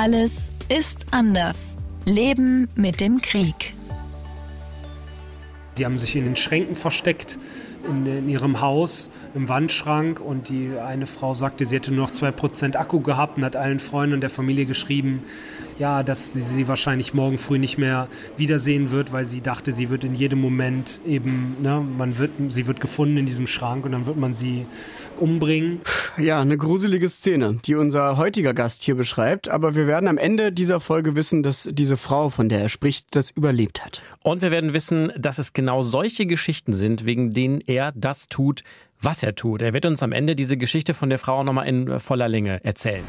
Alles ist anders. Leben mit dem Krieg. Die haben sich in den Schränken versteckt in, in, ihrem Haus im Wandschrank und die eine Frau sagte, sie hätte nur noch 2% Akku gehabt und hat allen Freunden und der Familie geschrieben, ja, dass sie sie wahrscheinlich morgen früh nicht mehr wiedersehen wird, weil sie dachte, sie wird in jedem Moment eben, ne, man wird, sie wird gefunden in diesem Schrank und dann wird man sie umbringen. Ja, eine gruselige Szene, die unser heutiger Gast hier beschreibt, aber wir werden am Ende dieser Folge wissen, dass diese Frau, von der er spricht, das überlebt hat. Und wir werden wissen, dass es genau solche Geschichten sind, wegen denen er das tut, was er tut. Er wird uns am Ende diese Geschichte von der Frau nochmal in voller Länge erzählen.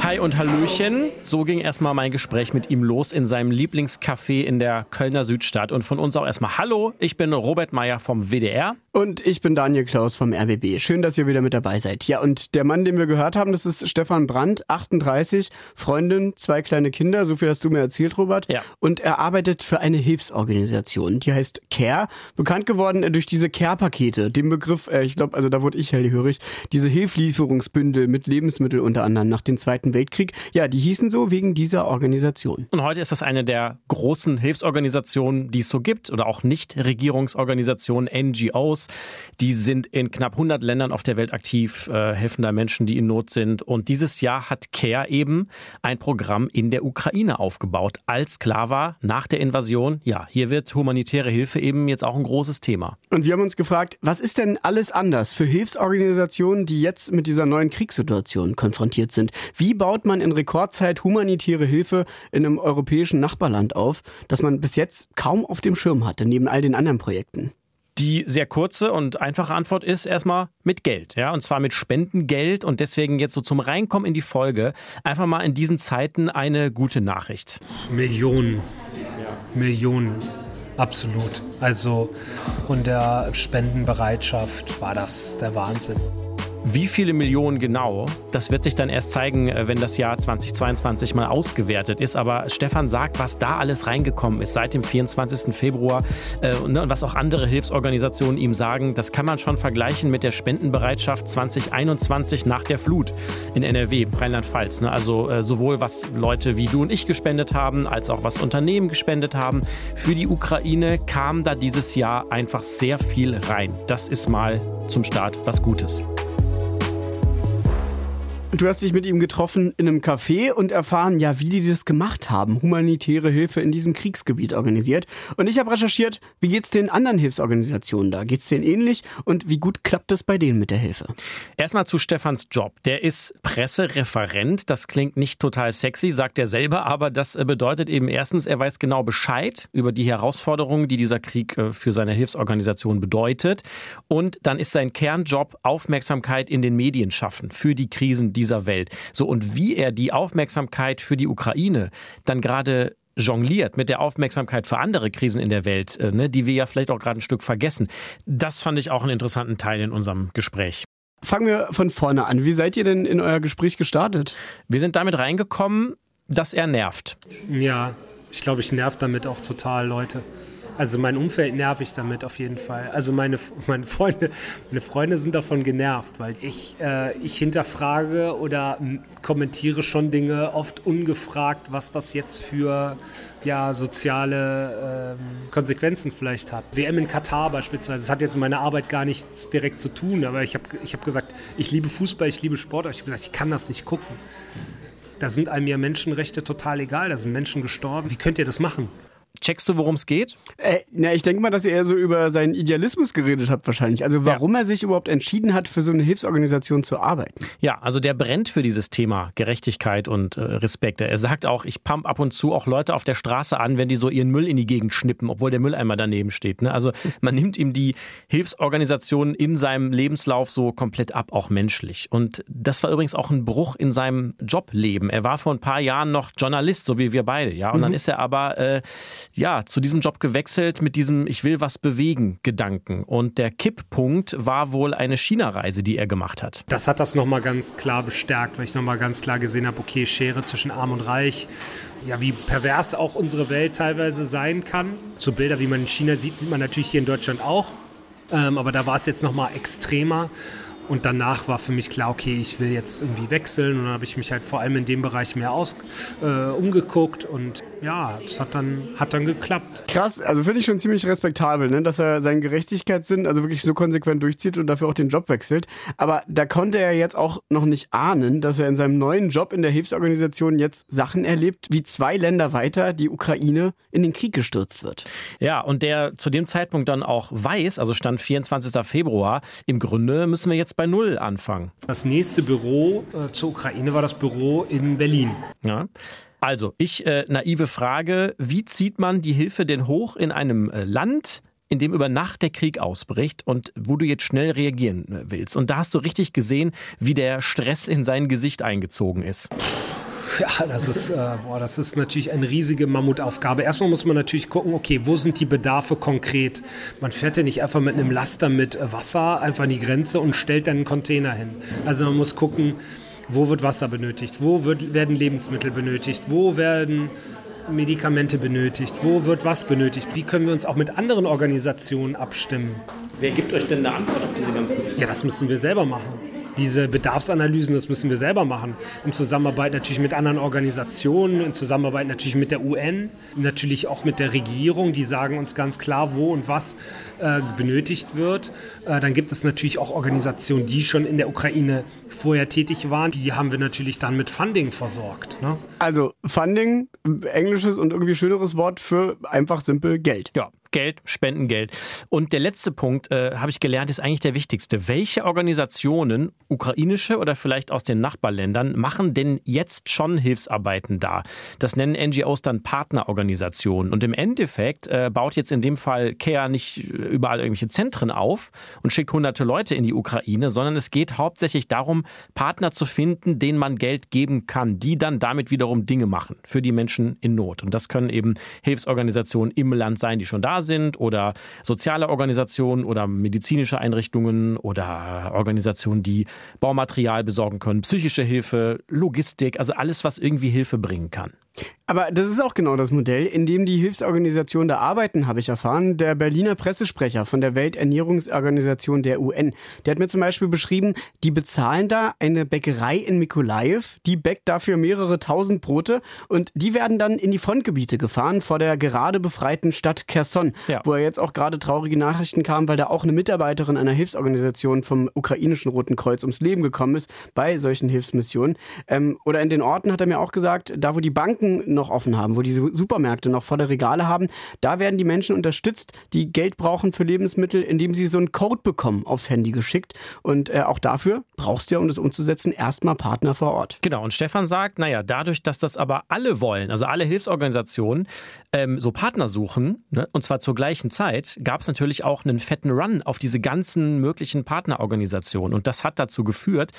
Hi und Hallöchen. So ging erstmal mein Gespräch mit ihm los in seinem Lieblingscafé in der Kölner Südstadt. Und von uns auch erstmal Hallo, ich bin Robert Meyer vom WDR. Und ich bin Daniel Klaus vom RBB. Schön, dass ihr wieder mit dabei seid. Ja, und der Mann, den wir gehört haben, das ist Stefan Brandt, 38, Freundin, zwei kleine Kinder, so viel hast du mir erzählt, Robert. Ja. Und er arbeitet für eine Hilfsorganisation, die heißt CARE, bekannt geworden durch diese CARE-Pakete, den Begriff, äh, ich glaube, also da wurde ich hellhörig, diese Hilflieferungsbündel mit Lebensmitteln unter anderem nach dem Zweiten Weltkrieg. Ja, die hießen so wegen dieser Organisation. Und heute ist das eine der großen Hilfsorganisationen, die es so gibt, oder auch Nichtregierungsorganisationen, NGOs. Die sind in knapp 100 Ländern auf der Welt aktiv, äh, helfen da Menschen, die in Not sind. Und dieses Jahr hat CARE eben ein Programm in der Ukraine aufgebaut, als klar war, nach der Invasion, ja, hier wird humanitäre Hilfe eben jetzt auch ein großes Thema. Und wir haben uns gefragt, was ist denn alles anders für Hilfsorganisationen, die jetzt mit dieser neuen Kriegssituation konfrontiert sind? Wie baut man in Rekordzeit humanitäre Hilfe in einem europäischen Nachbarland auf, das man bis jetzt kaum auf dem Schirm hatte, neben all den anderen Projekten? Die sehr kurze und einfache Antwort ist erstmal mit Geld, ja, und zwar mit Spendengeld und deswegen jetzt so zum Reinkommen in die Folge einfach mal in diesen Zeiten eine gute Nachricht. Millionen. Millionen, absolut. Also von der Spendenbereitschaft war das der Wahnsinn. Wie viele Millionen genau, das wird sich dann erst zeigen, äh, wenn das Jahr 2022 mal ausgewertet ist. Aber Stefan sagt, was da alles reingekommen ist seit dem 24. Februar äh, ne, und was auch andere Hilfsorganisationen ihm sagen, das kann man schon vergleichen mit der Spendenbereitschaft 2021 nach der Flut in NRW, Rheinland-Pfalz. Ne? Also äh, sowohl was Leute wie du und ich gespendet haben, als auch was Unternehmen gespendet haben. Für die Ukraine kam da dieses Jahr einfach sehr viel rein. Das ist mal zum Start was Gutes. Du hast dich mit ihm getroffen in einem Café und erfahren, ja, wie die das gemacht haben, humanitäre Hilfe in diesem Kriegsgebiet organisiert. Und ich habe recherchiert, wie geht's den anderen Hilfsorganisationen da? Geht's denen ähnlich und wie gut klappt es bei denen mit der Hilfe? Erstmal zu Stefans Job. Der ist Pressereferent. Das klingt nicht total sexy, sagt er selber, aber das bedeutet eben erstens, er weiß genau Bescheid über die Herausforderungen, die dieser Krieg äh, für seine Hilfsorganisation bedeutet. Und dann ist sein Kernjob Aufmerksamkeit in den Medien schaffen für die Krisen, dieser Welt. So, und wie er die Aufmerksamkeit für die Ukraine dann gerade jongliert mit der Aufmerksamkeit für andere Krisen in der Welt, äh, ne, die wir ja vielleicht auch gerade ein Stück vergessen. Das fand ich auch einen interessanten Teil in unserem Gespräch. Fangen wir von vorne an. Wie seid ihr denn in euer Gespräch gestartet? Wir sind damit reingekommen, dass er nervt. Ja, ich glaube, ich nerv damit auch total Leute. Also mein Umfeld nerv ich damit auf jeden Fall. Also meine, meine, Freunde, meine Freunde sind davon genervt, weil ich, äh, ich hinterfrage oder kommentiere schon Dinge oft ungefragt, was das jetzt für ja, soziale ähm, Konsequenzen vielleicht hat. WM in Katar beispielsweise, das hat jetzt mit meiner Arbeit gar nichts direkt zu tun, aber ich habe ich hab gesagt, ich liebe Fußball, ich liebe Sport, aber ich habe gesagt, ich kann das nicht gucken. Da sind einem ja Menschenrechte total egal, da sind Menschen gestorben. Wie könnt ihr das machen? Checkst du, worum es geht? Äh, na, ich denke mal, dass ihr eher so über seinen Idealismus geredet habt wahrscheinlich. Also warum ja. er sich überhaupt entschieden hat, für so eine Hilfsorganisation zu arbeiten. Ja, also der brennt für dieses Thema Gerechtigkeit und äh, Respekt. Er sagt auch, ich pump ab und zu auch Leute auf der Straße an, wenn die so ihren Müll in die Gegend schnippen, obwohl der Mülleimer daneben steht. Ne? Also man nimmt ihm die Hilfsorganisation in seinem Lebenslauf so komplett ab, auch menschlich. Und das war übrigens auch ein Bruch in seinem Jobleben. Er war vor ein paar Jahren noch Journalist, so wie wir beide. Ja, und mhm. dann ist er aber äh, ja, zu diesem Job gewechselt mit diesem Ich will was bewegen Gedanken. Und der Kipppunkt war wohl eine China-Reise, die er gemacht hat. Das hat das nochmal ganz klar bestärkt, weil ich nochmal ganz klar gesehen habe, okay, Schere zwischen Arm und Reich. Ja, wie pervers auch unsere Welt teilweise sein kann. So Bilder, wie man in China sieht, sieht man natürlich hier in Deutschland auch. Ähm, aber da war es jetzt nochmal extremer. Und danach war für mich klar, okay, ich will jetzt irgendwie wechseln. Und dann habe ich mich halt vor allem in dem Bereich mehr aus, äh, umgeguckt. Und ja, es hat dann, hat dann geklappt. Krass, also finde ich schon ziemlich respektabel, ne? dass er seinen Gerechtigkeitssinn also wirklich so konsequent durchzieht und dafür auch den Job wechselt. Aber da konnte er jetzt auch noch nicht ahnen, dass er in seinem neuen Job in der Hilfsorganisation jetzt Sachen erlebt, wie zwei Länder weiter die Ukraine in den Krieg gestürzt wird. Ja, und der zu dem Zeitpunkt dann auch weiß, also stand 24. Februar, im Grunde müssen wir jetzt bei Null anfangen. Das nächste Büro äh, zur Ukraine war das Büro in Berlin. Ja. Also, ich äh, naive Frage, wie zieht man die Hilfe denn hoch in einem äh, Land, in dem über Nacht der Krieg ausbricht und wo du jetzt schnell reagieren äh, willst? Und da hast du richtig gesehen, wie der Stress in sein Gesicht eingezogen ist. Ja, das ist, äh, boah, das ist natürlich eine riesige Mammutaufgabe. Erstmal muss man natürlich gucken, okay, wo sind die Bedarfe konkret? Man fährt ja nicht einfach mit einem Laster mit Wasser einfach an die Grenze und stellt dann einen Container hin. Also man muss gucken, wo wird Wasser benötigt? Wo wird, werden Lebensmittel benötigt? Wo werden Medikamente benötigt? Wo wird was benötigt? Wie können wir uns auch mit anderen Organisationen abstimmen? Wer gibt euch denn eine Antwort auf diese ganzen Fragen? Ja, das müssen wir selber machen diese Bedarfsanalysen, das müssen wir selber machen. In Zusammenarbeit natürlich mit anderen Organisationen, in Zusammenarbeit natürlich mit der UN, natürlich auch mit der Regierung, die sagen uns ganz klar, wo und was äh, benötigt wird. Äh, dann gibt es natürlich auch Organisationen, die schon in der Ukraine vorher tätig waren. Die haben wir natürlich dann mit Funding versorgt. Ne? Also Funding, englisches und irgendwie schöneres Wort für einfach simpel Geld. Ja, Geld, Spendengeld. Und der letzte Punkt, äh, habe ich gelernt, ist eigentlich der wichtigste. Welche Organisationen, ukrainische oder vielleicht aus den Nachbarländern, machen denn jetzt schon Hilfsarbeiten da? Das nennen NGOs dann Partnerorganisationen. Und im Endeffekt äh, baut jetzt in dem Fall CARE nicht überall irgendwelche Zentren auf und schickt hunderte Leute in die Ukraine, sondern es geht hauptsächlich darum, Partner zu finden, denen man Geld geben kann, die dann damit wiederum Dinge machen für die Menschen in Not. Und das können eben Hilfsorganisationen im Land sein, die schon da sind oder soziale Organisationen oder medizinische Einrichtungen oder Organisationen, die Baumaterial besorgen können, psychische Hilfe, Logistik, also alles, was irgendwie Hilfe bringen kann. Aber das ist auch genau das Modell, in dem die Hilfsorganisationen da arbeiten, habe ich erfahren. Der Berliner Pressesprecher von der Welternährungsorganisation der UN, der hat mir zum Beispiel beschrieben, die bezahlen da eine Bäckerei in Mikolajew, die bäckt dafür mehrere tausend Brote und die werden dann in die Frontgebiete gefahren vor der gerade befreiten Stadt Kherson, ja. wo ja jetzt auch gerade traurige Nachrichten kamen, weil da auch eine Mitarbeiterin einer Hilfsorganisation vom ukrainischen Roten Kreuz ums Leben gekommen ist bei solchen Hilfsmissionen. Ähm, oder in den Orten hat er mir auch gesagt, da wo die Banken noch offen haben, wo diese Supermärkte noch volle Regale haben, da werden die Menschen unterstützt, die Geld brauchen für Lebensmittel, indem sie so einen Code bekommen, aufs Handy geschickt. Und äh, auch dafür brauchst du ja, um das umzusetzen, erstmal Partner vor Ort. Genau, und Stefan sagt, naja, dadurch, dass das aber alle wollen, also alle Hilfsorganisationen, ähm, so Partner suchen, ne, und zwar zur gleichen Zeit, gab es natürlich auch einen fetten Run auf diese ganzen möglichen Partnerorganisationen. Und das hat dazu geführt,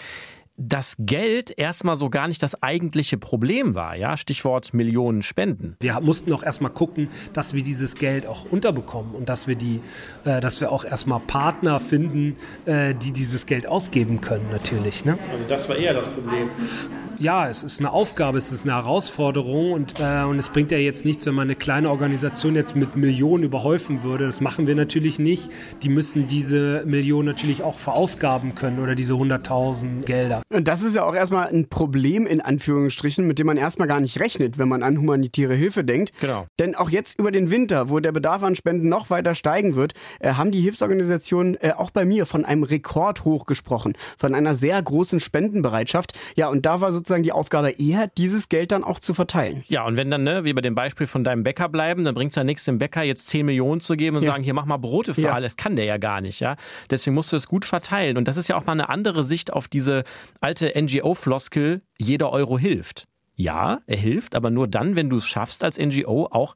das Geld erstmal so gar nicht das eigentliche Problem war, ja, Stichwort Millionen Spenden. Wir mussten auch erstmal gucken, dass wir dieses Geld auch unterbekommen und dass wir die, äh, dass wir auch erstmal Partner finden, äh, die dieses Geld ausgeben können, natürlich. Ne? Also das war eher das Problem ja, es ist eine Aufgabe, es ist eine Herausforderung und, äh, und es bringt ja jetzt nichts, wenn man eine kleine Organisation jetzt mit Millionen überhäufen würde. Das machen wir natürlich nicht. Die müssen diese Millionen natürlich auch verausgaben können oder diese 100.000 Gelder. Und das ist ja auch erstmal ein Problem in Anführungsstrichen, mit dem man erstmal gar nicht rechnet, wenn man an humanitäre Hilfe denkt. Genau. Denn auch jetzt über den Winter, wo der Bedarf an Spenden noch weiter steigen wird, äh, haben die Hilfsorganisationen äh, auch bei mir von einem Rekordhoch gesprochen, von einer sehr großen Spendenbereitschaft. Ja, und da war sozusagen sozusagen die Aufgabe eher, dieses Geld dann auch zu verteilen. Ja, und wenn dann, ne, wie bei dem Beispiel von deinem Bäcker bleiben, dann bringt es ja nichts, dem Bäcker jetzt 10 Millionen zu geben und ja. sagen, hier mach mal Brote für ja. alle. Das kann der ja gar nicht, ja. Deswegen musst du es gut verteilen. Und das ist ja auch mal eine andere Sicht auf diese alte NGO-Floskel, jeder Euro hilft. Ja, er hilft, aber nur dann, wenn du es schaffst, als NGO auch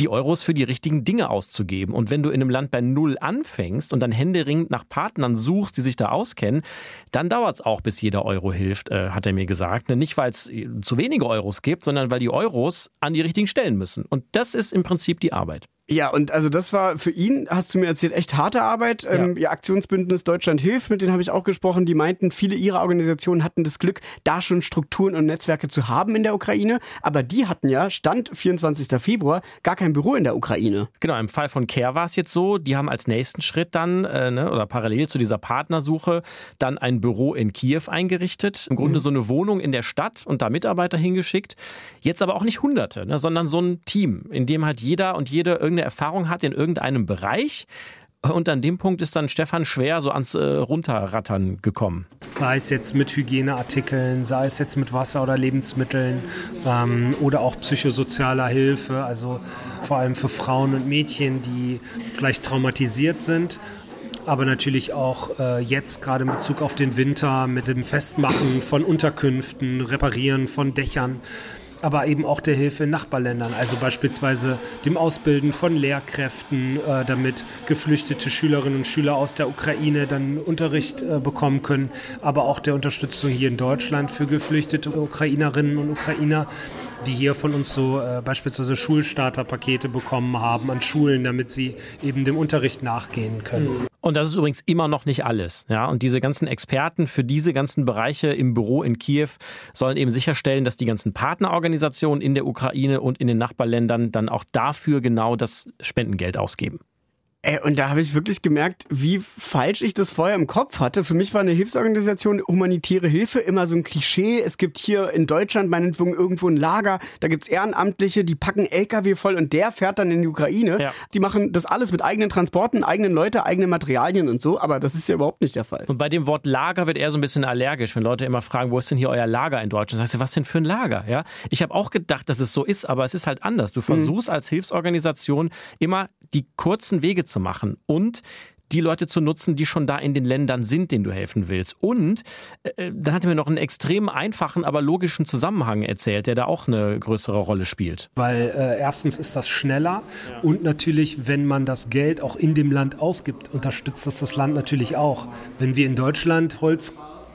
die Euros für die richtigen Dinge auszugeben. Und wenn du in einem Land bei Null anfängst und dann händeringend nach Partnern suchst, die sich da auskennen, dann dauert es auch, bis jeder Euro hilft, äh, hat er mir gesagt. Ne, nicht, weil es zu wenige Euros gibt, sondern weil die Euros an die richtigen Stellen müssen. Und das ist im Prinzip die Arbeit. Ja, und also das war für ihn, hast du mir erzählt, echt harte Arbeit. Ja. Ähm, Ihr Aktionsbündnis Deutschland hilft, mit denen habe ich auch gesprochen, die meinten, viele ihrer Organisationen hatten das Glück, da schon Strukturen und Netzwerke zu haben in der Ukraine. Aber die hatten ja, Stand 24. Februar, gar kein Büro in der Ukraine. Genau, im Fall von Care war es jetzt so, die haben als nächsten Schritt dann, äh, ne, oder parallel zu dieser Partnersuche, dann ein Büro in Kiew eingerichtet. Im Grunde mhm. so eine Wohnung in der Stadt und da Mitarbeiter hingeschickt. Jetzt aber auch nicht Hunderte, ne, sondern so ein Team, in dem halt jeder und jede irgendeine eine Erfahrung hat in irgendeinem Bereich. Und an dem Punkt ist dann Stefan schwer so ans äh, Runterrattern gekommen. Sei es jetzt mit Hygieneartikeln, sei es jetzt mit Wasser oder Lebensmitteln ähm, oder auch psychosozialer Hilfe, also vor allem für Frauen und Mädchen, die vielleicht traumatisiert sind. Aber natürlich auch äh, jetzt gerade in Bezug auf den Winter mit dem Festmachen von Unterkünften, Reparieren von Dächern aber eben auch der Hilfe in Nachbarländern, also beispielsweise dem Ausbilden von Lehrkräften, äh, damit geflüchtete Schülerinnen und Schüler aus der Ukraine dann Unterricht äh, bekommen können, aber auch der Unterstützung hier in Deutschland für geflüchtete Ukrainerinnen und Ukrainer die hier von uns so äh, beispielsweise Schulstarterpakete bekommen haben an Schulen, damit sie eben dem Unterricht nachgehen können. Und das ist übrigens immer noch nicht alles. Ja? Und diese ganzen Experten für diese ganzen Bereiche im Büro in Kiew sollen eben sicherstellen, dass die ganzen Partnerorganisationen in der Ukraine und in den Nachbarländern dann auch dafür genau das Spendengeld ausgeben. Ey, und da habe ich wirklich gemerkt, wie falsch ich das vorher im Kopf hatte. Für mich war eine Hilfsorganisation humanitäre Hilfe immer so ein Klischee. Es gibt hier in Deutschland meinetwegen irgendwo ein Lager, da gibt's Ehrenamtliche, die packen LKW voll und der fährt dann in die Ukraine. Ja. Die machen das alles mit eigenen Transporten, eigenen Leute, eigenen Materialien und so, aber das ist ja überhaupt nicht der Fall. Und bei dem Wort Lager wird er so ein bisschen allergisch, wenn Leute immer fragen, wo ist denn hier euer Lager in Deutschland? Sagst du, was denn für ein Lager? Ja? Ich habe auch gedacht, dass es so ist, aber es ist halt anders. Du mhm. versuchst mhm. als Hilfsorganisation immer die kurzen Wege zu machen und die Leute zu nutzen, die schon da in den Ländern sind, denen du helfen willst. Und äh, äh, dann hat er mir noch einen extrem einfachen, aber logischen Zusammenhang erzählt, der da auch eine größere Rolle spielt. Weil äh, erstens ist das schneller ja. und natürlich, wenn man das Geld auch in dem Land ausgibt, unterstützt das das Land natürlich auch. Wenn wir in Deutschland Holz,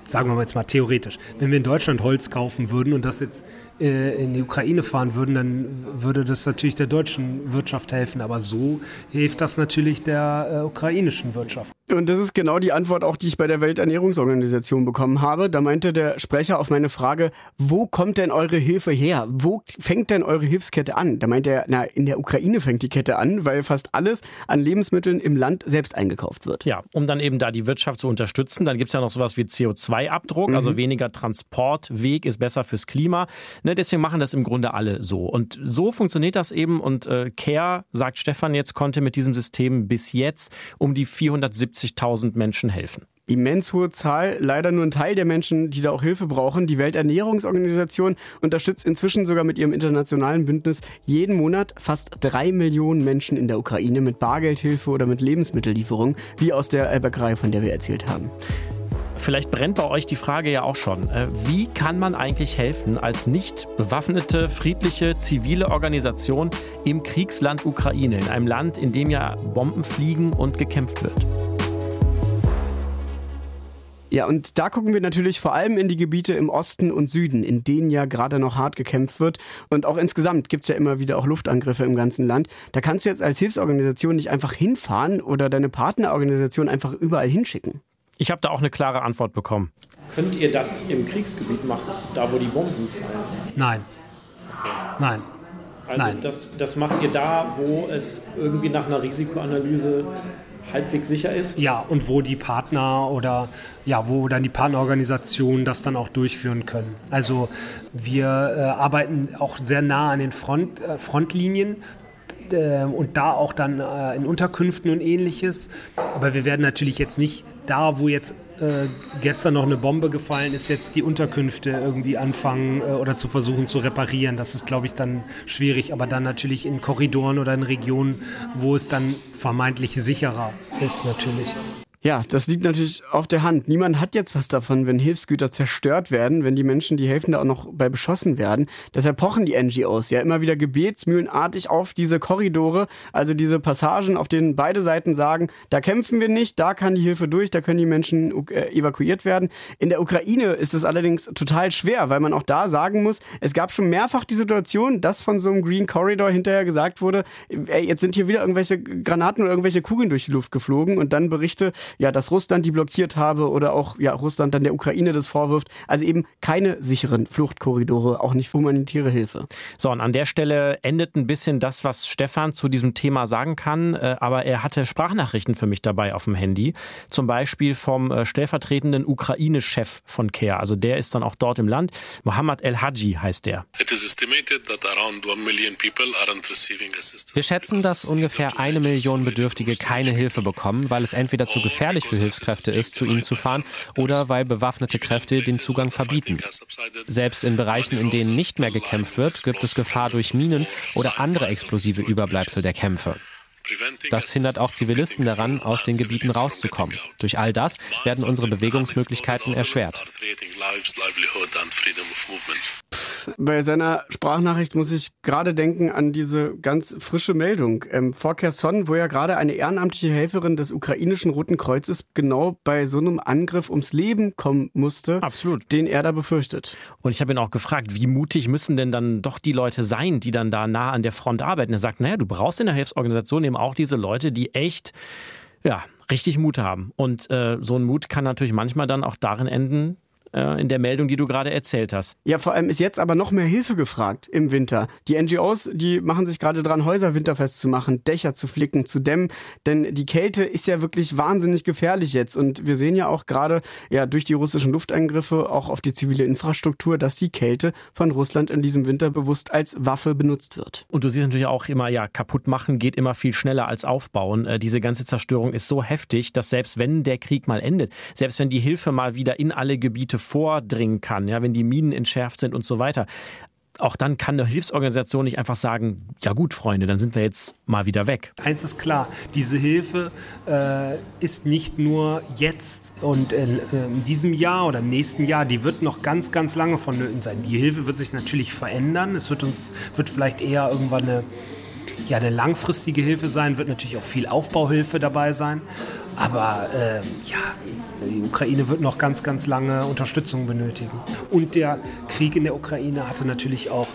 sagen wir mal jetzt mal theoretisch, wenn wir in Deutschland Holz kaufen würden und das jetzt in die Ukraine fahren würden, dann würde das natürlich der deutschen Wirtschaft helfen. Aber so hilft das natürlich der äh, ukrainischen Wirtschaft. Und das ist genau die Antwort auch, die ich bei der Welternährungsorganisation bekommen habe. Da meinte der Sprecher auf meine Frage, wo kommt denn eure Hilfe her? Wo fängt denn eure Hilfskette an? Da meinte er, na, in der Ukraine fängt die Kette an, weil fast alles an Lebensmitteln im Land selbst eingekauft wird. Ja, um dann eben da die Wirtschaft zu unterstützen. Dann gibt es ja noch sowas wie CO2-Abdruck, mhm. also weniger Transportweg ist besser fürs Klima. Ne, deswegen machen das im Grunde alle so. Und so funktioniert das eben. Und äh, CARE, sagt Stefan jetzt, konnte mit diesem System bis jetzt um die 470 70.000 Menschen helfen. Immens hohe Zahl, leider nur ein Teil der Menschen, die da auch Hilfe brauchen. Die Welternährungsorganisation unterstützt inzwischen sogar mit ihrem internationalen Bündnis jeden Monat fast drei Millionen Menschen in der Ukraine mit Bargeldhilfe oder mit Lebensmittellieferung, wie aus der Bäckerei, von der wir erzählt haben. Vielleicht brennt bei euch die Frage ja auch schon. Äh, wie kann man eigentlich helfen als nicht bewaffnete, friedliche, zivile Organisation im Kriegsland Ukraine, in einem Land, in dem ja Bomben fliegen und gekämpft wird? Ja, und da gucken wir natürlich vor allem in die Gebiete im Osten und Süden, in denen ja gerade noch hart gekämpft wird. Und auch insgesamt gibt es ja immer wieder auch Luftangriffe im ganzen Land. Da kannst du jetzt als Hilfsorganisation nicht einfach hinfahren oder deine Partnerorganisation einfach überall hinschicken. Ich habe da auch eine klare Antwort bekommen. Könnt ihr das im Kriegsgebiet machen, da wo die Bomben fallen? Nein. Nein. Also Nein. Das, das macht ihr da, wo es irgendwie nach einer Risikoanalyse halbwegs sicher ist? Ja, und wo die Partner oder ja, wo dann die Partnerorganisationen das dann auch durchführen können. Also wir äh, arbeiten auch sehr nah an den Front, äh, Frontlinien und da auch dann äh, in Unterkünften und ähnliches. Aber wir werden natürlich jetzt nicht da, wo jetzt äh, gestern noch eine Bombe gefallen ist, jetzt die Unterkünfte irgendwie anfangen äh, oder zu versuchen zu reparieren. Das ist, glaube ich, dann schwierig. Aber dann natürlich in Korridoren oder in Regionen, wo es dann vermeintlich sicherer ist, natürlich. Ja, das liegt natürlich auf der Hand. Niemand hat jetzt was davon, wenn Hilfsgüter zerstört werden, wenn die Menschen, die helfen, da auch noch bei beschossen werden. Deshalb pochen die NGOs ja immer wieder gebetsmühlenartig auf diese Korridore, also diese Passagen, auf denen beide Seiten sagen, da kämpfen wir nicht, da kann die Hilfe durch, da können die Menschen äh, evakuiert werden. In der Ukraine ist es allerdings total schwer, weil man auch da sagen muss, es gab schon mehrfach die Situation, dass von so einem Green Corridor hinterher gesagt wurde, ey, jetzt sind hier wieder irgendwelche Granaten oder irgendwelche Kugeln durch die Luft geflogen und dann Berichte, ja, dass Russland die blockiert habe oder auch ja, Russland dann der Ukraine das vorwirft. Also eben keine sicheren Fluchtkorridore, auch nicht für humanitäre Hilfe. So, und an der Stelle endet ein bisschen das, was Stefan zu diesem Thema sagen kann, äh, aber er hatte Sprachnachrichten für mich dabei auf dem Handy. Zum Beispiel vom äh, stellvertretenden Ukraine-Chef von CARE. Also der ist dann auch dort im Land. Mohammad El Haji heißt der. Wir schätzen, dass ungefähr eine Million Bedürftige keine Hilfe bekommen, weil es entweder zu gefährlich gefährlich für Hilfskräfte ist, zu ihnen zu fahren oder weil bewaffnete Kräfte den Zugang verbieten. Selbst in Bereichen, in denen nicht mehr gekämpft wird, gibt es Gefahr durch Minen oder andere explosive Überbleibsel der Kämpfe. Das hindert auch Zivilisten daran, aus den Gebieten rauszukommen. Durch all das werden unsere Bewegungsmöglichkeiten erschwert. Bei seiner Sprachnachricht muss ich gerade denken an diese ganz frische Meldung. Ähm, vor Kherson, wo ja gerade eine ehrenamtliche Helferin des ukrainischen Roten Kreuzes genau bei so einem Angriff ums Leben kommen musste, Absolut. den er da befürchtet. Und ich habe ihn auch gefragt, wie mutig müssen denn dann doch die Leute sein, die dann da nah an der Front arbeiten? Er sagt, naja, du brauchst in der Hilfsorganisation eben auch diese Leute, die echt, ja, richtig Mut haben. Und äh, so ein Mut kann natürlich manchmal dann auch darin enden, äh, in der Meldung, die du gerade erzählt hast. Ja, vor allem ist jetzt aber noch mehr Hilfe gefragt im Winter. Die NGOs, die machen sich gerade dran, Häuser winterfest zu machen, Dächer zu flicken, zu dämmen, denn die Kälte ist ja wirklich wahnsinnig gefährlich jetzt und wir sehen ja auch gerade ja durch die russischen Luftangriffe auch auf die zivile Infrastruktur, dass die Kälte von Russland in diesem Winter bewusst als Waffe benutzt wird. Und du siehst natürlich auch immer, ja, kaputt machen geht immer viel schneller als aufbauen. Äh, diese ganze Zerstörung ist so heftig, dass selbst wenn der Krieg mal endet, selbst wenn die Hilfe mal wieder in alle Gebiete vordringen kann, ja, wenn die Minen entschärft sind und so weiter. Auch dann kann eine Hilfsorganisation nicht einfach sagen, ja gut, Freunde, dann sind wir jetzt mal wieder weg. Eins ist klar, diese Hilfe äh, ist nicht nur jetzt und in, in, diesem Jahr oder im nächsten Jahr, die wird noch ganz, ganz lange vonnöten sein. Die Hilfe wird sich natürlich verändern. Es wird uns, wird vielleicht eher irgendwann eine, ja, eine langfristige Hilfe sein, wird natürlich auch viel Aufbauhilfe dabei sein. Aber äh, ja, die Ukraine wird noch ganz, ganz lange Unterstützung benötigen. Und der Krieg in der Ukraine hatte natürlich auch,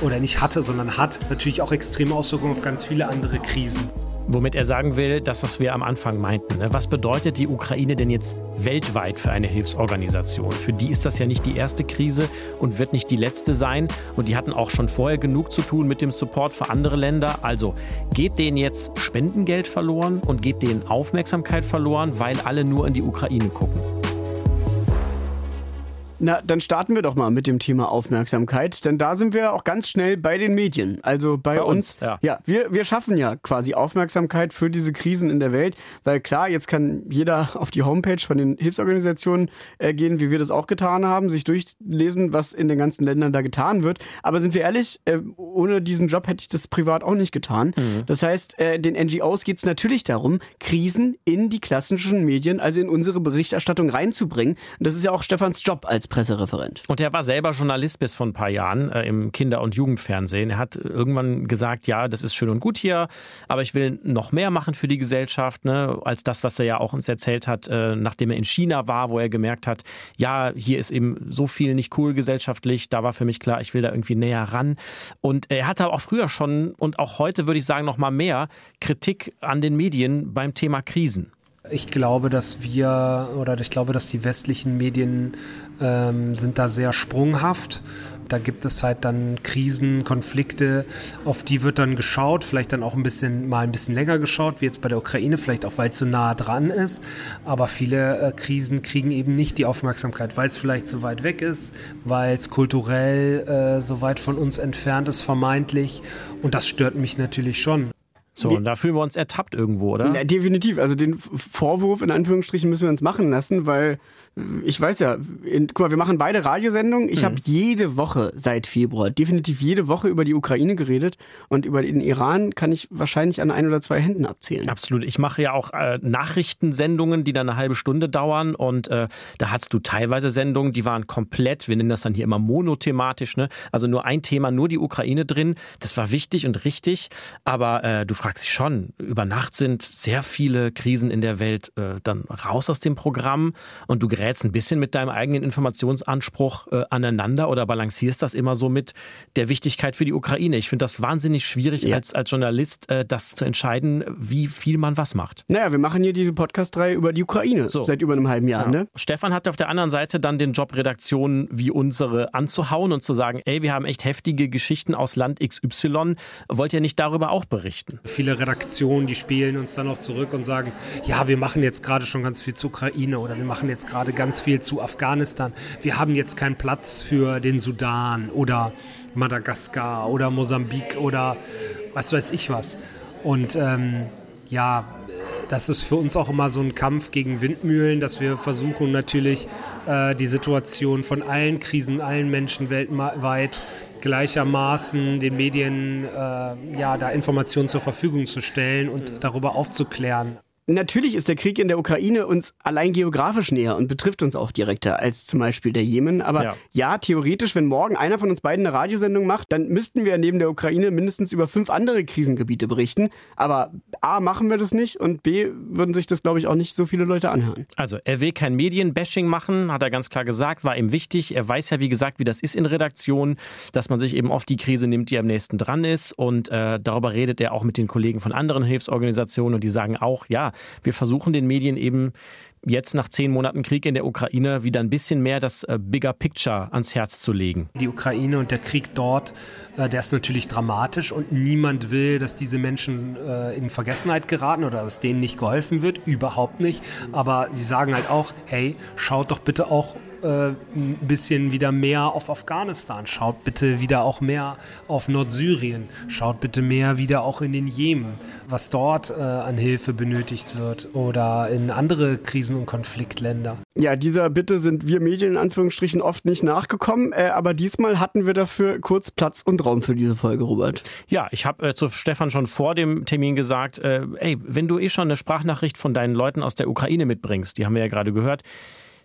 oder nicht hatte, sondern hat natürlich auch extreme Auswirkungen auf ganz viele andere Krisen. Womit er sagen will, das, was wir am Anfang meinten. Ne? Was bedeutet die Ukraine denn jetzt weltweit für eine Hilfsorganisation? Für die ist das ja nicht die erste Krise und wird nicht die letzte sein. Und die hatten auch schon vorher genug zu tun mit dem Support für andere Länder. Also geht denen jetzt Spendengeld verloren und geht denen Aufmerksamkeit verloren, weil alle nur in die Ukraine gucken? Na, dann starten wir doch mal mit dem Thema Aufmerksamkeit, denn da sind wir auch ganz schnell bei den Medien. Also bei, bei uns, uns, ja. ja, wir, wir schaffen ja quasi Aufmerksamkeit für diese Krisen in der Welt, weil klar, jetzt kann jeder auf die Homepage von den Hilfsorganisationen äh, gehen, wie wir das auch getan haben, sich durchlesen, was in den ganzen Ländern da getan wird. Aber sind wir ehrlich, äh, ohne diesen Job hätte ich das privat auch nicht getan. Mhm. Das heißt, äh, den NGOs geht es natürlich darum, Krisen in die klassischen Medien, also in unsere Berichterstattung reinzubringen. Und das ist ja auch Stefans Job als Pressereferent. Und er war selber Journalist bis vor ein paar Jahren äh, im Kinder- und Jugendfernsehen. Er hat irgendwann gesagt, ja, das ist schön und gut hier, aber ich will noch mehr machen für die Gesellschaft, ne, als das, was er ja auch uns erzählt hat, äh, nachdem er in China war, wo er gemerkt hat, ja, hier ist eben so viel nicht cool gesellschaftlich. Da war für mich klar, ich will da irgendwie näher ran. Und er hatte auch früher schon und auch heute würde ich sagen noch mal mehr Kritik an den Medien beim Thema Krisen. Ich glaube, dass wir oder ich glaube, dass die westlichen Medien ähm, sind da sehr sprunghaft. Da gibt es halt dann Krisen, Konflikte, auf die wird dann geschaut, vielleicht dann auch ein bisschen mal ein bisschen länger geschaut, wie jetzt bei der Ukraine, vielleicht auch weil es so nah dran ist. Aber viele äh, Krisen kriegen eben nicht die Aufmerksamkeit, weil es vielleicht so weit weg ist, weil es kulturell äh, so weit von uns entfernt ist, vermeintlich. Und das stört mich natürlich schon. So, und da fühlen wir uns ertappt irgendwo, oder? Ja, definitiv. Also den Vorwurf in Anführungsstrichen müssen wir uns machen lassen, weil ich weiß ja, in, guck mal, wir machen beide Radiosendungen. Ich mhm. habe jede Woche seit Februar, definitiv jede Woche über die Ukraine geredet und über den Iran kann ich wahrscheinlich an ein oder zwei Händen abzählen. Absolut. Ich mache ja auch äh, Nachrichtensendungen, die dann eine halbe Stunde dauern und äh, da hattest du teilweise Sendungen, die waren komplett, wir nennen das dann hier immer monothematisch, ne? also nur ein Thema, nur die Ukraine drin. Das war wichtig und richtig, aber äh, du fragst dich schon, über Nacht sind sehr viele Krisen in der Welt äh, dann raus aus dem Programm und du gerätst ein bisschen mit deinem eigenen Informationsanspruch äh, aneinander oder balancierst das immer so mit der Wichtigkeit für die Ukraine? Ich finde das wahnsinnig schwierig ja. als, als Journalist, äh, das zu entscheiden, wie viel man was macht. Naja, wir machen hier diese Podcast-Reihe über die Ukraine so. seit über einem halben Jahr. Ja. Ne? Stefan hat auf der anderen Seite dann den Job, Redaktionen wie unsere anzuhauen und zu sagen, ey, wir haben echt heftige Geschichten aus Land XY. Wollt ihr nicht darüber auch berichten? Viele Redaktionen, die spielen uns dann auch zurück und sagen, ja, wir machen jetzt gerade schon ganz viel zur Ukraine oder wir machen jetzt gerade ganz viel zu Afghanistan. Wir haben jetzt keinen Platz für den Sudan oder Madagaskar oder Mosambik oder was weiß ich was. Und ähm, ja, das ist für uns auch immer so ein Kampf gegen Windmühlen, dass wir versuchen natürlich äh, die Situation von allen Krisen, allen Menschen weltweit gleichermaßen den Medien äh, ja, da Informationen zur Verfügung zu stellen und darüber aufzuklären. Natürlich ist der Krieg in der Ukraine uns allein geografisch näher und betrifft uns auch direkter als zum Beispiel der Jemen. Aber ja. ja. theoretisch, wenn morgen einer von uns beiden eine Radiosendung macht, dann müssten wir neben der Ukraine mindestens über fünf andere Krisengebiete berichten. Aber A, machen wir das nicht und B, würden sich das, glaube ich, auch nicht so viele Leute anhören. Also, er will kein Medienbashing machen, hat er ganz klar gesagt, war ihm wichtig. Er weiß ja, wie gesagt, wie das ist in Redaktionen, dass man sich eben oft die Krise nimmt, die am nächsten dran ist. Und äh, darüber redet er auch mit den Kollegen von anderen Hilfsorganisationen und die sagen auch, ja, wir versuchen den Medien eben jetzt nach zehn Monaten Krieg in der Ukraine wieder ein bisschen mehr das äh, Bigger Picture ans Herz zu legen. Die Ukraine und der Krieg dort, äh, der ist natürlich dramatisch und niemand will, dass diese Menschen äh, in Vergessenheit geraten oder dass denen nicht geholfen wird. Überhaupt nicht. Aber sie sagen halt auch, hey, schaut doch bitte auch äh, ein bisschen wieder mehr auf Afghanistan, schaut bitte wieder auch mehr auf Nordsyrien, schaut bitte mehr wieder auch in den Jemen, was dort äh, an Hilfe benötigt wird oder in andere Krisen- und Konfliktländer. Ja, dieser Bitte sind wir Medien in Anführungsstrichen oft nicht nachgekommen, äh, aber diesmal hatten wir dafür kurz Platz und Raum für diese Folge, Robert. Ja, ich habe äh, zu Stefan schon vor dem Termin gesagt, äh, ey, wenn du eh schon eine Sprachnachricht von deinen Leuten aus der Ukraine mitbringst, die haben wir ja gerade gehört,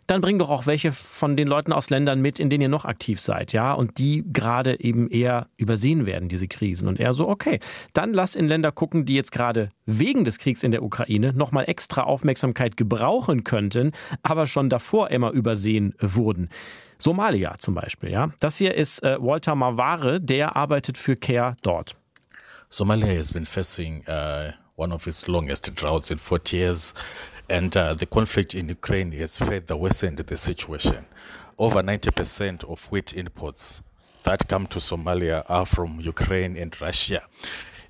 dann bring doch auch welche von den Leuten aus Ländern mit, in denen ihr noch aktiv seid, ja, und die gerade eben eher übersehen werden, diese Krisen. Und er so, okay, dann lass in Länder gucken, die jetzt gerade wegen des Kriegs in der Ukraine nochmal extra Aufmerksamkeit gebrauchen könnten, aber schon davor immer übersehen wurden. Somalia zum Beispiel, ja. Das hier ist äh, Walter Maware, der arbeitet für CARE dort. Somalia has been facing uh, one of its longest droughts in 40 years. And uh, the conflict in Ukraine has further worsened the situation. Over 90% of wheat imports that come to Somalia are from Ukraine and Russia.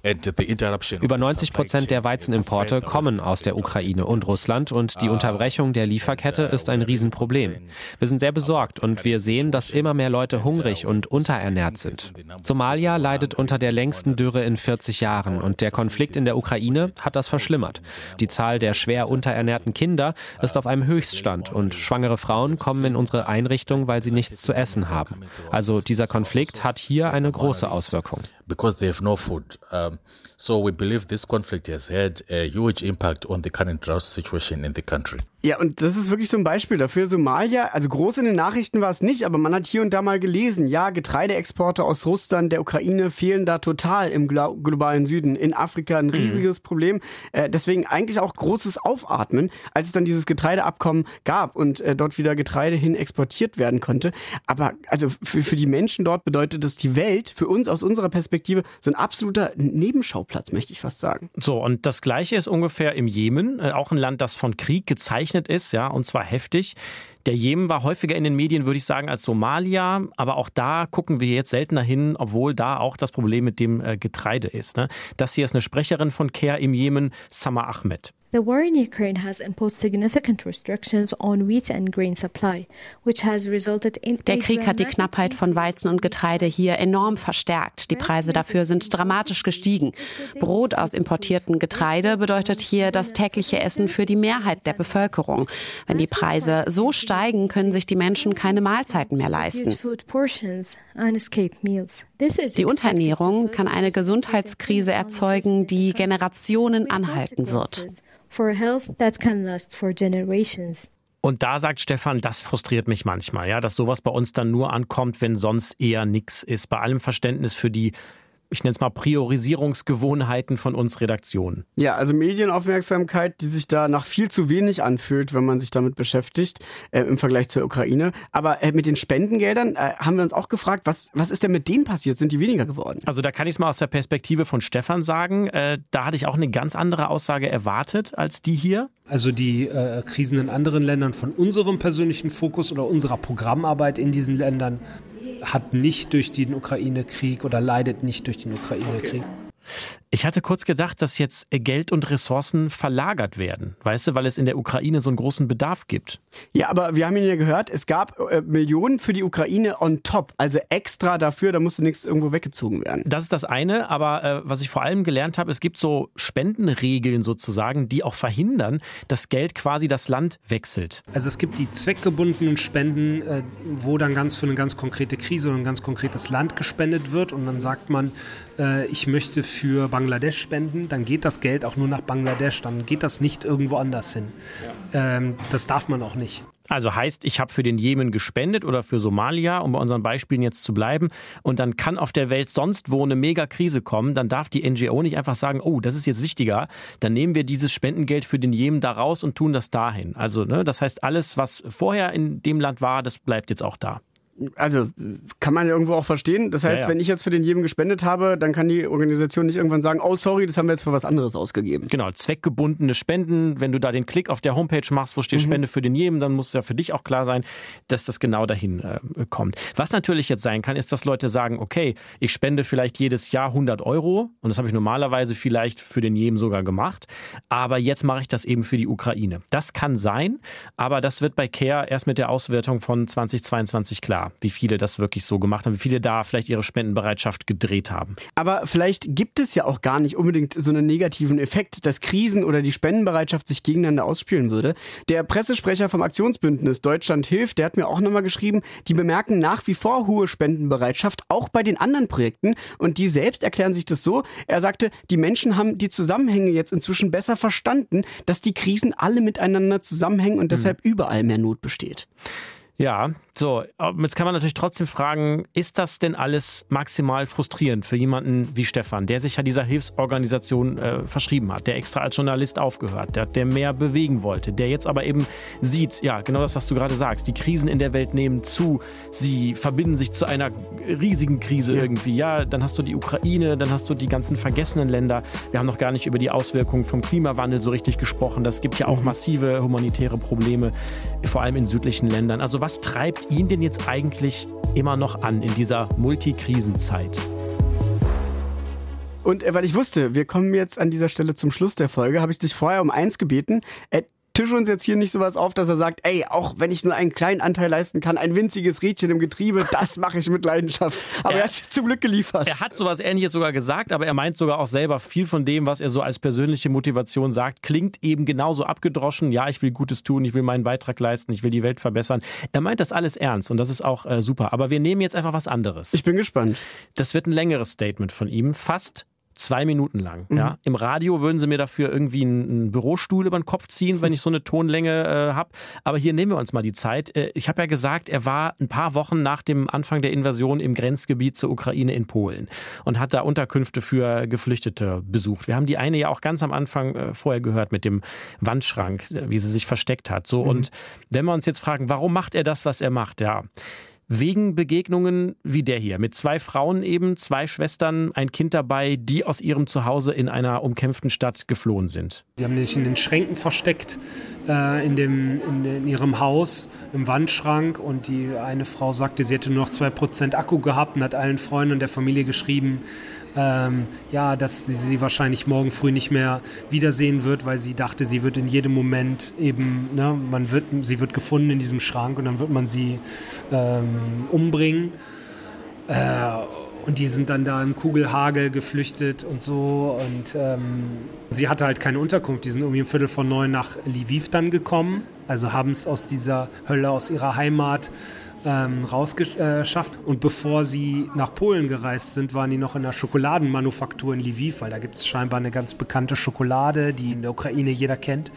Über 90 Prozent der Weizenimporte kommen aus der Ukraine und Russland und die Unterbrechung der Lieferkette ist ein Riesenproblem. Wir sind sehr besorgt und wir sehen, dass immer mehr Leute hungrig und unterernährt sind. Somalia leidet unter der längsten Dürre in 40 Jahren und der Konflikt in der Ukraine hat das verschlimmert. Die Zahl der schwer unterernährten Kinder ist auf einem Höchststand und schwangere Frauen kommen in unsere Einrichtung, weil sie nichts zu essen haben. Also dieser Konflikt hat hier eine große Auswirkung. Because they have no food. Um so we believe this conflict has had a huge impact on the current drought situation in the country. Ja, und das ist wirklich so ein Beispiel dafür. Somalia, also groß in den Nachrichten war es nicht, aber man hat hier und da mal gelesen, ja, Getreideexporte aus Russland, der Ukraine fehlen da total im globalen Süden. In Afrika ein mhm. riesiges mhm. Problem. Äh, deswegen eigentlich auch großes Aufatmen, als es dann dieses Getreideabkommen gab und äh, dort wieder Getreide hin exportiert werden konnte. Aber also für, für die Menschen dort bedeutet das die Welt, für uns aus unserer Perspektive, so ein absoluter Nebenschauplatz, möchte ich fast sagen. So, und das Gleiche ist ungefähr im Jemen, äh, auch ein Land, das von Krieg gezeichnet gezeichnet ist, ja, und zwar heftig. Der Jemen war häufiger in den Medien, würde ich sagen, als Somalia, aber auch da gucken wir jetzt seltener hin, obwohl da auch das Problem mit dem äh, Getreide ist. Ne? Das hier ist eine Sprecherin von CARE im Jemen, Sama Ahmed. The war in Ukraine has imposed significant restrictions on wheat and grain supply, which has resulted in Der Krieg hat die Knappheit von Weizen und Getreide hier enorm verstärkt. Die Preise dafür sind dramatisch gestiegen. Brot aus importiertem Getreide bedeutet hier das tägliche Essen für die Mehrheit der Bevölkerung. Wenn die Preise so steigen, können sich die Menschen keine Mahlzeiten mehr leisten. Die Unterernährung kann eine Gesundheitskrise erzeugen, die Generationen anhalten wird for health that can last for generations. Und da sagt Stefan, das frustriert mich manchmal, ja, dass sowas bei uns dann nur ankommt, wenn sonst eher nichts ist. Bei allem Verständnis für die ich nenne es mal Priorisierungsgewohnheiten von uns Redaktionen. Ja, also Medienaufmerksamkeit, die sich da nach viel zu wenig anfühlt, wenn man sich damit beschäftigt, äh, im Vergleich zur Ukraine. Aber äh, mit den Spendengeldern äh, haben wir uns auch gefragt, was, was ist denn mit denen passiert? Sind die weniger geworden? Also da kann ich es mal aus der Perspektive von Stefan sagen. Äh, da hatte ich auch eine ganz andere Aussage erwartet als die hier. Also die äh, Krisen in anderen Ländern von unserem persönlichen Fokus oder unserer Programmarbeit in diesen Ländern hat nicht durch den Ukraine-Krieg oder leidet nicht durch den Ukraine-Krieg. Okay. Ich hatte kurz gedacht, dass jetzt Geld und Ressourcen verlagert werden, weißt du, weil es in der Ukraine so einen großen Bedarf gibt. Ja, aber wir haben ihn ja gehört, es gab äh, Millionen für die Ukraine on top, also extra dafür, da musste nichts irgendwo weggezogen werden. Das ist das eine, aber äh, was ich vor allem gelernt habe, es gibt so Spendenregeln sozusagen, die auch verhindern, dass Geld quasi das Land wechselt. Also es gibt die zweckgebundenen Spenden, äh, wo dann ganz für eine ganz konkrete Krise oder ein ganz konkretes Land gespendet wird und dann sagt man, äh, ich möchte für Bangladesch spenden, dann geht das Geld auch nur nach Bangladesch, dann geht das nicht irgendwo anders hin. Ja. Ähm, das darf man auch nicht. Also heißt, ich habe für den Jemen gespendet oder für Somalia, um bei unseren Beispielen jetzt zu bleiben, und dann kann auf der Welt sonst wo eine Megakrise kommen, dann darf die NGO nicht einfach sagen, oh, das ist jetzt wichtiger, dann nehmen wir dieses Spendengeld für den Jemen da raus und tun das dahin. Also, ne, das heißt, alles, was vorher in dem Land war, das bleibt jetzt auch da also kann man ja irgendwo auch verstehen. Das heißt, ja, ja. wenn ich jetzt für den jedem gespendet habe, dann kann die Organisation nicht irgendwann sagen, oh sorry, das haben wir jetzt für was anderes ausgegeben. Genau, zweckgebundene Spenden. Wenn du da den Klick auf der Homepage machst, wo steht mhm. Spende für den jedem, dann muss ja für dich auch klar sein, dass das genau dahin äh, kommt. Was natürlich jetzt sein kann, ist, dass Leute sagen, okay, ich spende vielleicht jedes Jahr 100 Euro und das habe ich normalerweise vielleicht für den jedem sogar gemacht, aber jetzt mache ich das eben für die Ukraine. Das kann sein, aber das wird bei CARE erst mit der Auswertung von 2022 klar wie viele das wirklich so gemacht haben, wie viele da vielleicht ihre Spendenbereitschaft gedreht haben. Aber vielleicht gibt es ja auch gar nicht unbedingt so einen negativen Effekt, dass Krisen oder die Spendenbereitschaft sich gegeneinander ausspielen würde. Der Pressesprecher vom Aktionsbündnis Deutschland hilft, der hat mir auch nochmal geschrieben, die bemerken nach wie vor hohe Spendenbereitschaft, auch bei den anderen Projekten. Und die selbst erklären sich das so. Er sagte, die Menschen haben die Zusammenhänge jetzt inzwischen besser verstanden, dass die Krisen alle miteinander zusammenhängen und deshalb mhm. überall mehr Not besteht. Ja, so, jetzt kann man natürlich trotzdem fragen, ist das denn alles maximal frustrierend für jemanden wie Stefan, der sich ja dieser Hilfsorganisation äh, verschrieben hat, der extra als Journalist aufgehört hat, der mehr bewegen wollte, der jetzt aber eben sieht, ja, genau das, was du gerade sagst, die Krisen in der Welt nehmen zu, sie verbinden sich zu einer riesigen Krise ja. irgendwie. Ja, dann hast du die Ukraine, dann hast du die ganzen vergessenen Länder. Wir haben noch gar nicht über die Auswirkungen vom Klimawandel so richtig gesprochen. Das gibt ja auch mhm. massive humanitäre Probleme, vor allem in südlichen Ländern. Also was treibt ihn denn jetzt eigentlich immer noch an in dieser Multikrisenzeit? Und äh, weil ich wusste, wir kommen jetzt an dieser Stelle zum Schluss der Folge, habe ich dich vorher um eins gebeten. Äh, tisch uns jetzt hier nicht sowas auf, dass er sagt, ey, auch wenn ich nur einen kleinen Anteil leisten kann, ein winziges Rädchen im Getriebe, das mache ich mit Leidenschaft. Aber er, er hat zum Glück geliefert. Er hat sowas ähnliches sogar gesagt, aber er meint sogar auch selber viel von dem, was er so als persönliche Motivation sagt, klingt eben genauso abgedroschen. Ja, ich will Gutes tun, ich will meinen Beitrag leisten, ich will die Welt verbessern. Er meint das alles ernst und das ist auch äh, super. Aber wir nehmen jetzt einfach was anderes. Ich bin gespannt. Das wird ein längeres Statement von ihm, fast zwei Minuten lang. Mhm. Ja. Im Radio würden sie mir dafür irgendwie einen, Bürostuhl über den Kopf ziehen, wenn ich so eine Tonlänge äh, habe. Aber hier nehmen wir uns mal die Zeit. Äh, ich habe ja gesagt, er war ein paar Wochen nach dem Anfang der Invasion im Grenzgebiet zur Ukraine in Polen und hat da Unterkünfte für Geflüchtete besucht. Wir haben die eine ja auch ganz am Anfang äh, vorher gehört mit dem Wandschrank, äh, wie sie sich versteckt hat. So mhm. und wenn wir uns jetzt fragen, warum macht er das, was er macht? Ja wegen Begegnungen wie der hier. Mit zwei Frauen eben, zwei Schwestern, ein Kind dabei, die aus ihrem Zuhause in einer umkämpften Stadt geflohen sind. Die haben sich in den Schränken versteckt äh, in, dem, in, in, ihrem Haus im Wandschrank und die eine Frau sagte, sie hätte nur noch 2% Akku gehabt und hat allen Freunden und der Familie geschrieben, ähm, ja, dass sie sie wahrscheinlich morgen früh nicht mehr wiedersehen wird, weil sie dachte, sie wird in jedem Moment eben, ne, man wird, sie wird gefunden in diesem Schrank und dann wird man sie ähm, umbringen. Äh, und die sind dann da im Kugelhagel geflüchtet und so. Und ähm, sie hatte halt keine Unterkunft. Die sind irgendwie um Viertel von neun nach Lviv dann gekommen. Also haben es aus dieser Hölle, aus ihrer Heimat ähm, rausgeschafft. Und bevor sie nach Polen gereist sind, waren die noch in der Schokoladenmanufaktur in Lviv, weil da gibt es scheinbar eine ganz bekannte Schokolade, die in der Ukraine jeder kennt.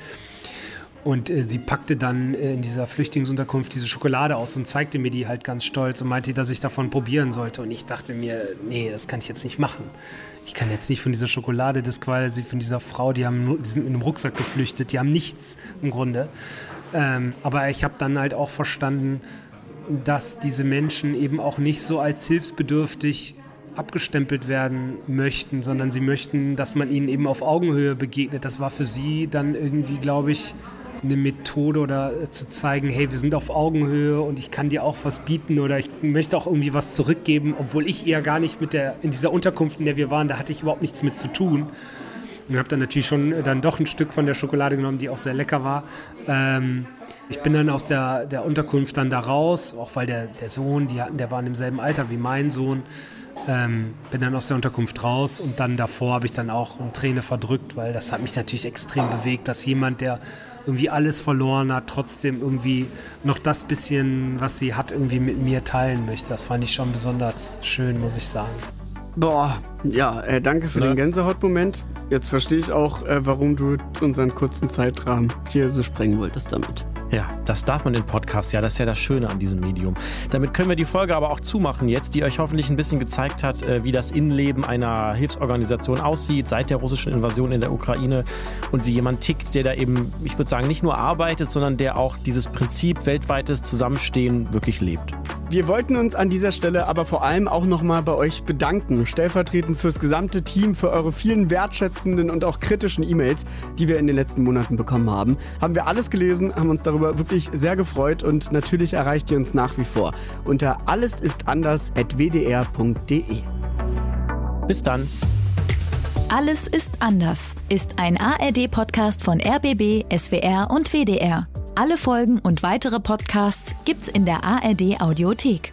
Und äh, sie packte dann äh, in dieser Flüchtlingsunterkunft diese Schokolade aus und zeigte mir die halt ganz stolz und meinte, dass ich davon probieren sollte. Und ich dachte mir, nee, das kann ich jetzt nicht machen. Ich kann jetzt nicht von dieser Schokolade, das quasi von dieser Frau, die, haben, die sind in einem Rucksack geflüchtet, die haben nichts im Grunde. Ähm, aber ich habe dann halt auch verstanden, dass diese Menschen eben auch nicht so als hilfsbedürftig abgestempelt werden möchten, sondern sie möchten, dass man ihnen eben auf Augenhöhe begegnet. Das war für sie dann irgendwie, glaube ich, eine Methode oder äh, zu zeigen, hey, wir sind auf Augenhöhe und ich kann dir auch was bieten oder ich möchte auch irgendwie was zurückgeben, obwohl ich eher gar nicht mit der, in dieser Unterkunft, in der wir waren, da hatte ich überhaupt nichts mit zu tun. Und habe dann natürlich schon äh, dann doch ein Stück von der Schokolade genommen, die auch sehr lecker war. Ähm, ich bin dann aus der, der Unterkunft dann da raus, auch weil der, der Sohn, die hatten, der war in demselben Alter wie mein Sohn. Ähm, bin dann aus der Unterkunft raus und dann davor habe ich dann auch eine Träne verdrückt, weil das hat mich natürlich extrem bewegt, dass jemand, der irgendwie alles verloren hat, trotzdem irgendwie noch das bisschen, was sie hat, irgendwie mit mir teilen möchte. Das fand ich schon besonders schön, muss ich sagen. Boah, ja, äh, danke für Na? den Gänsehautmoment. Jetzt verstehe ich auch, äh, warum du unseren kurzen Zeitrahmen hier so sprengen wolltest damit. Ja, das darf man in Podcast, ja, das ist ja das Schöne an diesem Medium. Damit können wir die Folge aber auch zumachen jetzt, die euch hoffentlich ein bisschen gezeigt hat, äh, wie das Innenleben einer Hilfsorganisation aussieht seit der russischen Invasion in der Ukraine und wie jemand tickt, der da eben, ich würde sagen, nicht nur arbeitet, sondern der auch dieses Prinzip weltweites Zusammenstehen wirklich lebt. Wir wollten uns an dieser Stelle aber vor allem auch nochmal bei euch bedanken, stellvertretend fürs gesamte Team, für eure vielen wertschätzenden und auch kritischen E-Mails, die wir in den letzten Monaten bekommen haben. Haben wir alles gelesen, haben uns darüber wirklich sehr gefreut und natürlich erreicht ihr uns nach wie vor unter allesistanders.wdr.de. Bis dann. Alles ist anders ist ein ARD-Podcast von RBB, SWR und WDR. Alle Folgen und weitere Podcasts gibt's in der ARD Audiothek.